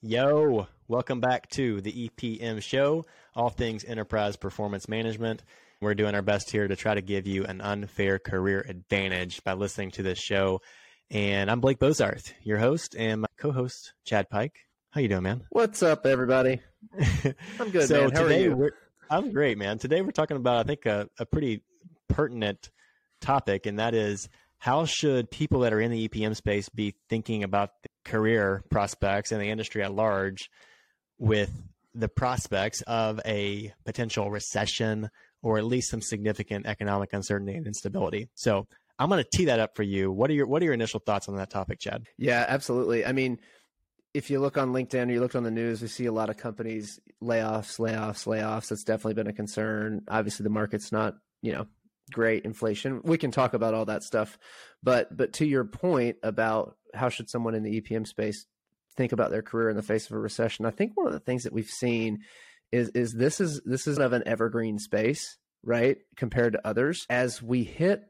Yo, welcome back to the EPM show, all things enterprise performance management. We're doing our best here to try to give you an unfair career advantage by listening to this show. And I'm Blake Bozarth, your host, and my co-host Chad Pyke. How you doing, man? What's up, everybody? I'm good, so man. How today are you? We're, I'm great, man. Today we're talking about, I think, a, a pretty pertinent topic, and that is how should people that are in the EPM space be thinking about career prospects and the industry at large with the prospects of a potential recession or at least some significant economic uncertainty and instability. So I'm going to tee that up for you. What are your what are your initial thoughts on that topic, Chad? Yeah, absolutely. I mean, if you look on LinkedIn or you look on the news, we see a lot of companies layoffs, layoffs, layoffs. That's definitely been a concern. Obviously, the market's not, you know, great inflation. We can talk about all that stuff, but but to your point about how should someone in the EPM space think about their career in the face of a recession, I think one of the things that we've seen is is this is this is of an evergreen space, right? Compared to others. As we hit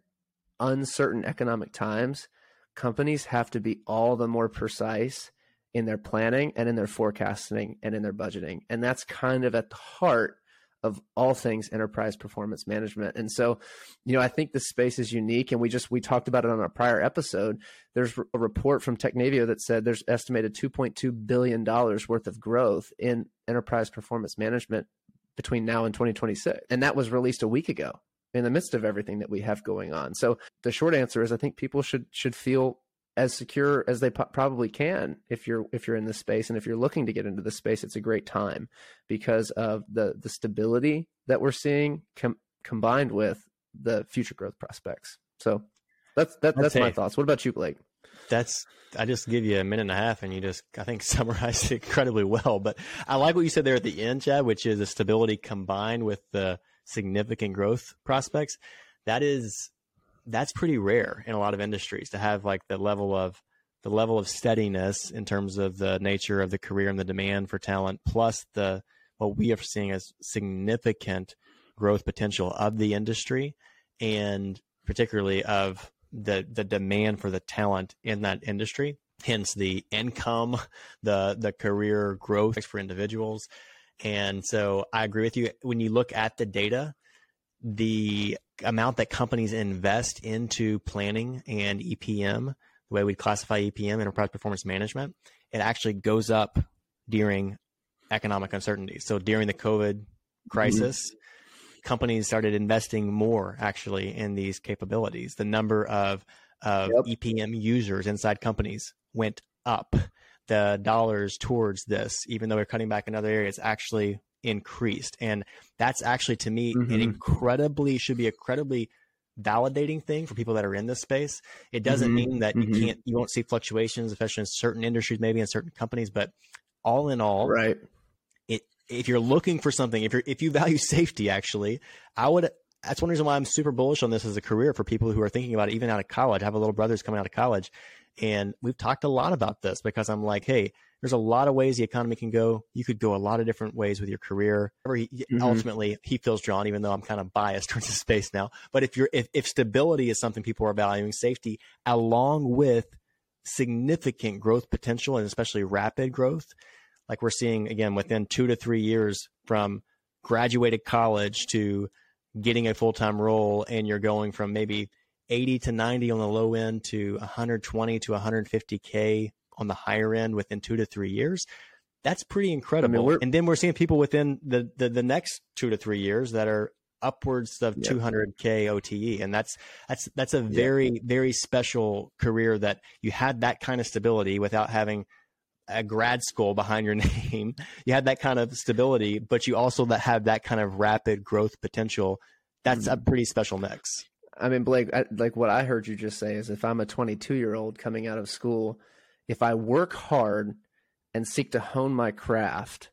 uncertain economic times, companies have to be all the more precise in their planning and in their forecasting and in their budgeting. And that's kind of at the heart of all things enterprise performance management. And so, you know, I think the space is unique and we just we talked about it on a prior episode. There's a report from Technavio that said there's estimated 2.2 billion dollars worth of growth in enterprise performance management between now and 2026. And that was released a week ago in the midst of everything that we have going on. So the short answer is I think people should should feel as secure as they po- probably can if you're if you're in this space and if you're looking to get into this space it's a great time because of the the stability that we're seeing com- combined with the future growth prospects so that's that, that's my thoughts what about you blake that's I just give you a minute and a half and you just I think summarized it incredibly well. But I like what you said there at the end, Chad, which is the stability combined with the significant growth prospects. That is that's pretty rare in a lot of industries to have like the level of the level of steadiness in terms of the nature of the career and the demand for talent, plus the what we are seeing as significant growth potential of the industry, and particularly of the the demand for the talent in that industry. Hence the income, the the career growth for individuals. And so I agree with you. When you look at the data, the amount that companies invest into planning and EPM, the way we classify EPM, enterprise performance management, it actually goes up during economic uncertainty. So during the COVID crisis, mm-hmm. companies started investing more actually in these capabilities. The number of, of yep. EPM users inside companies went up. The dollars towards this, even though we're cutting back in other areas, actually increased. And that's actually to me mm-hmm. an incredibly should be a incredibly validating thing for people that are in this space. It doesn't mm-hmm. mean that mm-hmm. you can't you won't see fluctuations, especially in certain industries, maybe in certain companies, but all in all, right. It if you're looking for something, if you're if you value safety, actually, I would that's one reason why I'm super bullish on this as a career for people who are thinking about it, even out of college. I have a little brother's coming out of college, and we've talked a lot about this because I'm like, hey, there's a lot of ways the economy can go. You could go a lot of different ways with your career. Mm-hmm. Ultimately, he feels drawn, even though I'm kind of biased towards the space now. But if you're if, if stability is something people are valuing, safety along with significant growth potential and especially rapid growth, like we're seeing again within two to three years from graduated college to getting a full time role, and you're going from maybe 80 to 90 on the low end to 120 to 150k on the higher end within two to three years. That's pretty incredible. I mean, and then we're seeing people within the, the, the next two to three years that are upwards of 200k OTE, and that's that's that's a very yeah. very special career that you had that kind of stability without having a grad school behind your name. You had that kind of stability, but you also that have that kind of rapid growth potential. That's mm-hmm. a pretty special mix. I mean, Blake, I, like what I heard you just say is if I'm a 22 year old coming out of school if I work hard and seek to hone my craft,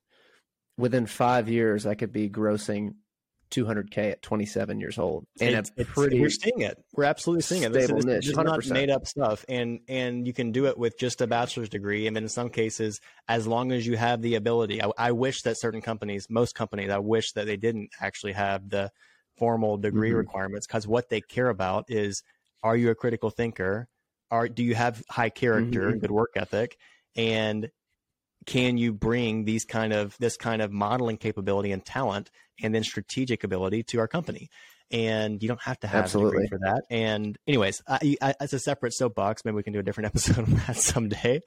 within five years I could be grossing 200k at 27 years old. And it's, it's, pretty, we're seeing it. We're absolutely seeing it. This, this, this is not made up stuff, and and you can do it with just a bachelor's degree. And in some cases, as long as you have the ability, I, I wish that certain companies, most companies, I wish that they didn't actually have the formal degree mm-hmm. requirements because what they care about is are you a critical thinker are do you have high character mm-hmm. good work ethic and can you bring these kind of this kind of modeling capability and talent and then strategic ability to our company and you don't have to have Absolutely. for that. And anyways, I, I, it's a separate soapbox. Maybe we can do a different episode on that someday.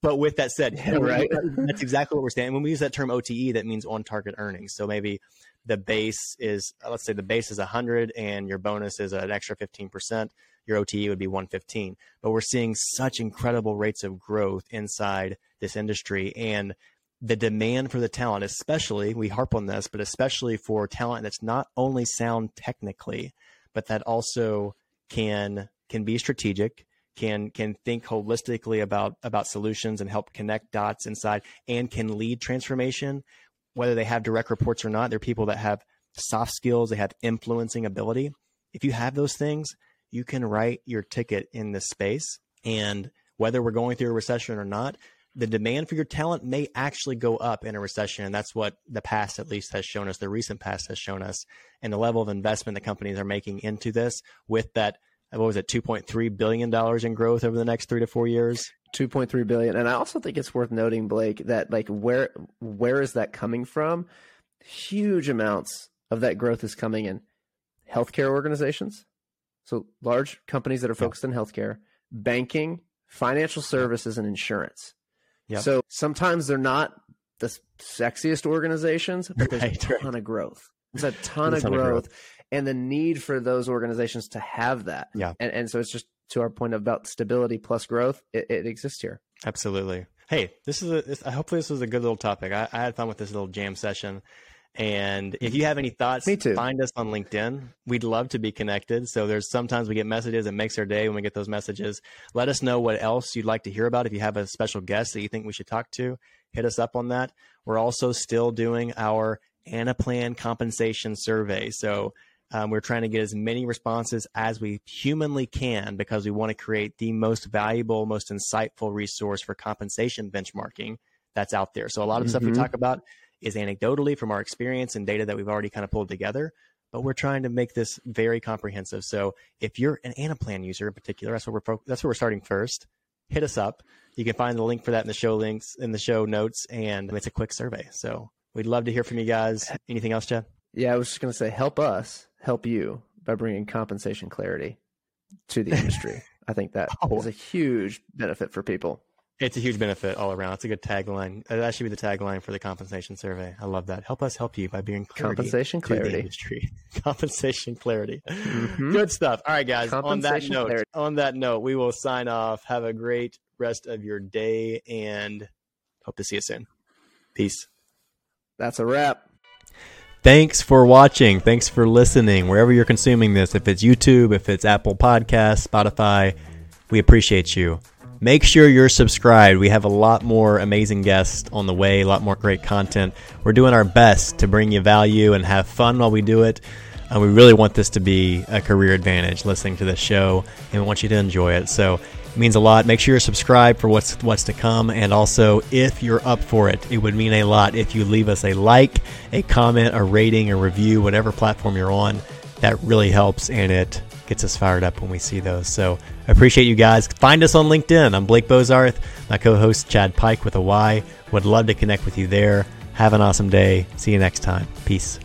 But with that said, yeah, right, that's exactly what we're saying. When we use that term OTE, that means on target earnings. So maybe the base is, let's say the base is 100 and your bonus is an extra 15%. Your OTE would be 115. But we're seeing such incredible rates of growth inside this industry. And the demand for the talent, especially, we harp on this, but especially for talent that's not only sound technically, but that also can can be strategic, can can think holistically about about solutions and help connect dots inside and can lead transformation, whether they have direct reports or not. They're people that have soft skills, they have influencing ability. If you have those things, you can write your ticket in this space. And whether we're going through a recession or not, the demand for your talent may actually go up in a recession. And that's what the past at least has shown us, the recent past has shown us, and the level of investment that companies are making into this with that, what was it, $2.3 billion in growth over the next three to four years? 2.3 billion. And I also think it's worth noting, Blake, that like where where is that coming from? Huge amounts of that growth is coming in healthcare organizations. So large companies that are focused yeah. on healthcare, banking, financial services, and insurance. Yep. So sometimes they're not the sexiest organizations, but there's right, a ton right. of growth. There's a ton, there's of, ton growth, of, growth, and the need for those organizations to have that. Yeah. And, and so it's just to our point about stability plus growth, it, it exists here. Absolutely. Hey, this is a. This, hopefully this was a good little topic. I, I had fun with this little jam session. And if you have any thoughts, Me too. find us on LinkedIn. We'd love to be connected. So there's sometimes we get messages. It makes our day when we get those messages. Let us know what else you'd like to hear about. If you have a special guest that you think we should talk to, hit us up on that. We're also still doing our Anaplan compensation survey. So um, we're trying to get as many responses as we humanly can because we want to create the most valuable, most insightful resource for compensation benchmarking that's out there. So a lot of mm-hmm. stuff we mm-hmm. talk about is anecdotally from our experience and data that we've already kind of pulled together. But we're trying to make this very comprehensive. So if you're an Anaplan user in particular, that's what we're that's where we're starting first. Hit us up. You can find the link for that in the show links in the show notes, and it's a quick survey. So we'd love to hear from you guys. Anything else, Jeff? Yeah, I was just going to say, help us help you by bringing compensation clarity to the industry. I think that oh. is a huge benefit for people. It's a huge benefit all around. It's a good tagline. That should be the tagline for the compensation survey. I love that. Help us help you by being compensation clarity. industry. compensation clarity. Mm-hmm. Good stuff. All right, guys. On that note, clarity. on that note, we will sign off. Have a great rest of your day, and hope to see you soon. Peace. That's a wrap. Thanks for watching. Thanks for listening. Wherever you're consuming this, if it's YouTube, if it's Apple Podcasts, Spotify, we appreciate you make sure you're subscribed. We have a lot more amazing guests on the way, a lot more great content. We're doing our best to bring you value and have fun while we do it. We really want this to be a career advantage listening to this show, and we want you to enjoy it. So it means a lot. Make sure you're subscribed for what's what's to come, and also if you're up for it, it would mean a lot if you leave us a like, a comment, a rating, a review, whatever platform you're on. That really helps, and it gets us fired up when we see those. So I appreciate you guys. Find us on LinkedIn. I'm Blake Bozarth, my co host Chad Pyke with a Y. Would love to connect with you there. Have an awesome day. See you next time. Peace.